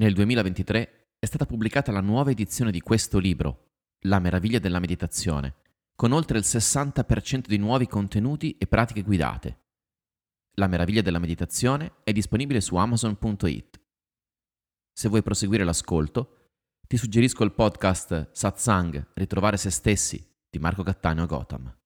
Nel 2023 è stata pubblicata la nuova edizione di questo libro, La meraviglia della meditazione, con oltre il 60% di nuovi contenuti e pratiche guidate. La meraviglia della meditazione è disponibile su amazon.it. Se vuoi proseguire l'ascolto, ti suggerisco il podcast Satsang Ritrovare se stessi di Marco Cattaneo Gotham.